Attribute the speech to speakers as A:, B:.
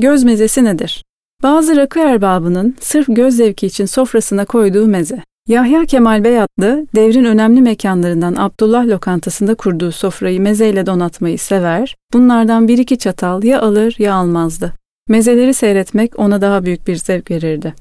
A: Göz mezesi nedir? Bazı rakı erbabının sırf göz zevki için sofrasına koyduğu meze. Yahya Kemal Beyatlı, devrin önemli mekanlarından Abdullah lokantasında kurduğu sofrayı mezeyle donatmayı sever, bunlardan bir iki çatal ya alır ya almazdı. Mezeleri seyretmek ona daha büyük bir zevk verirdi.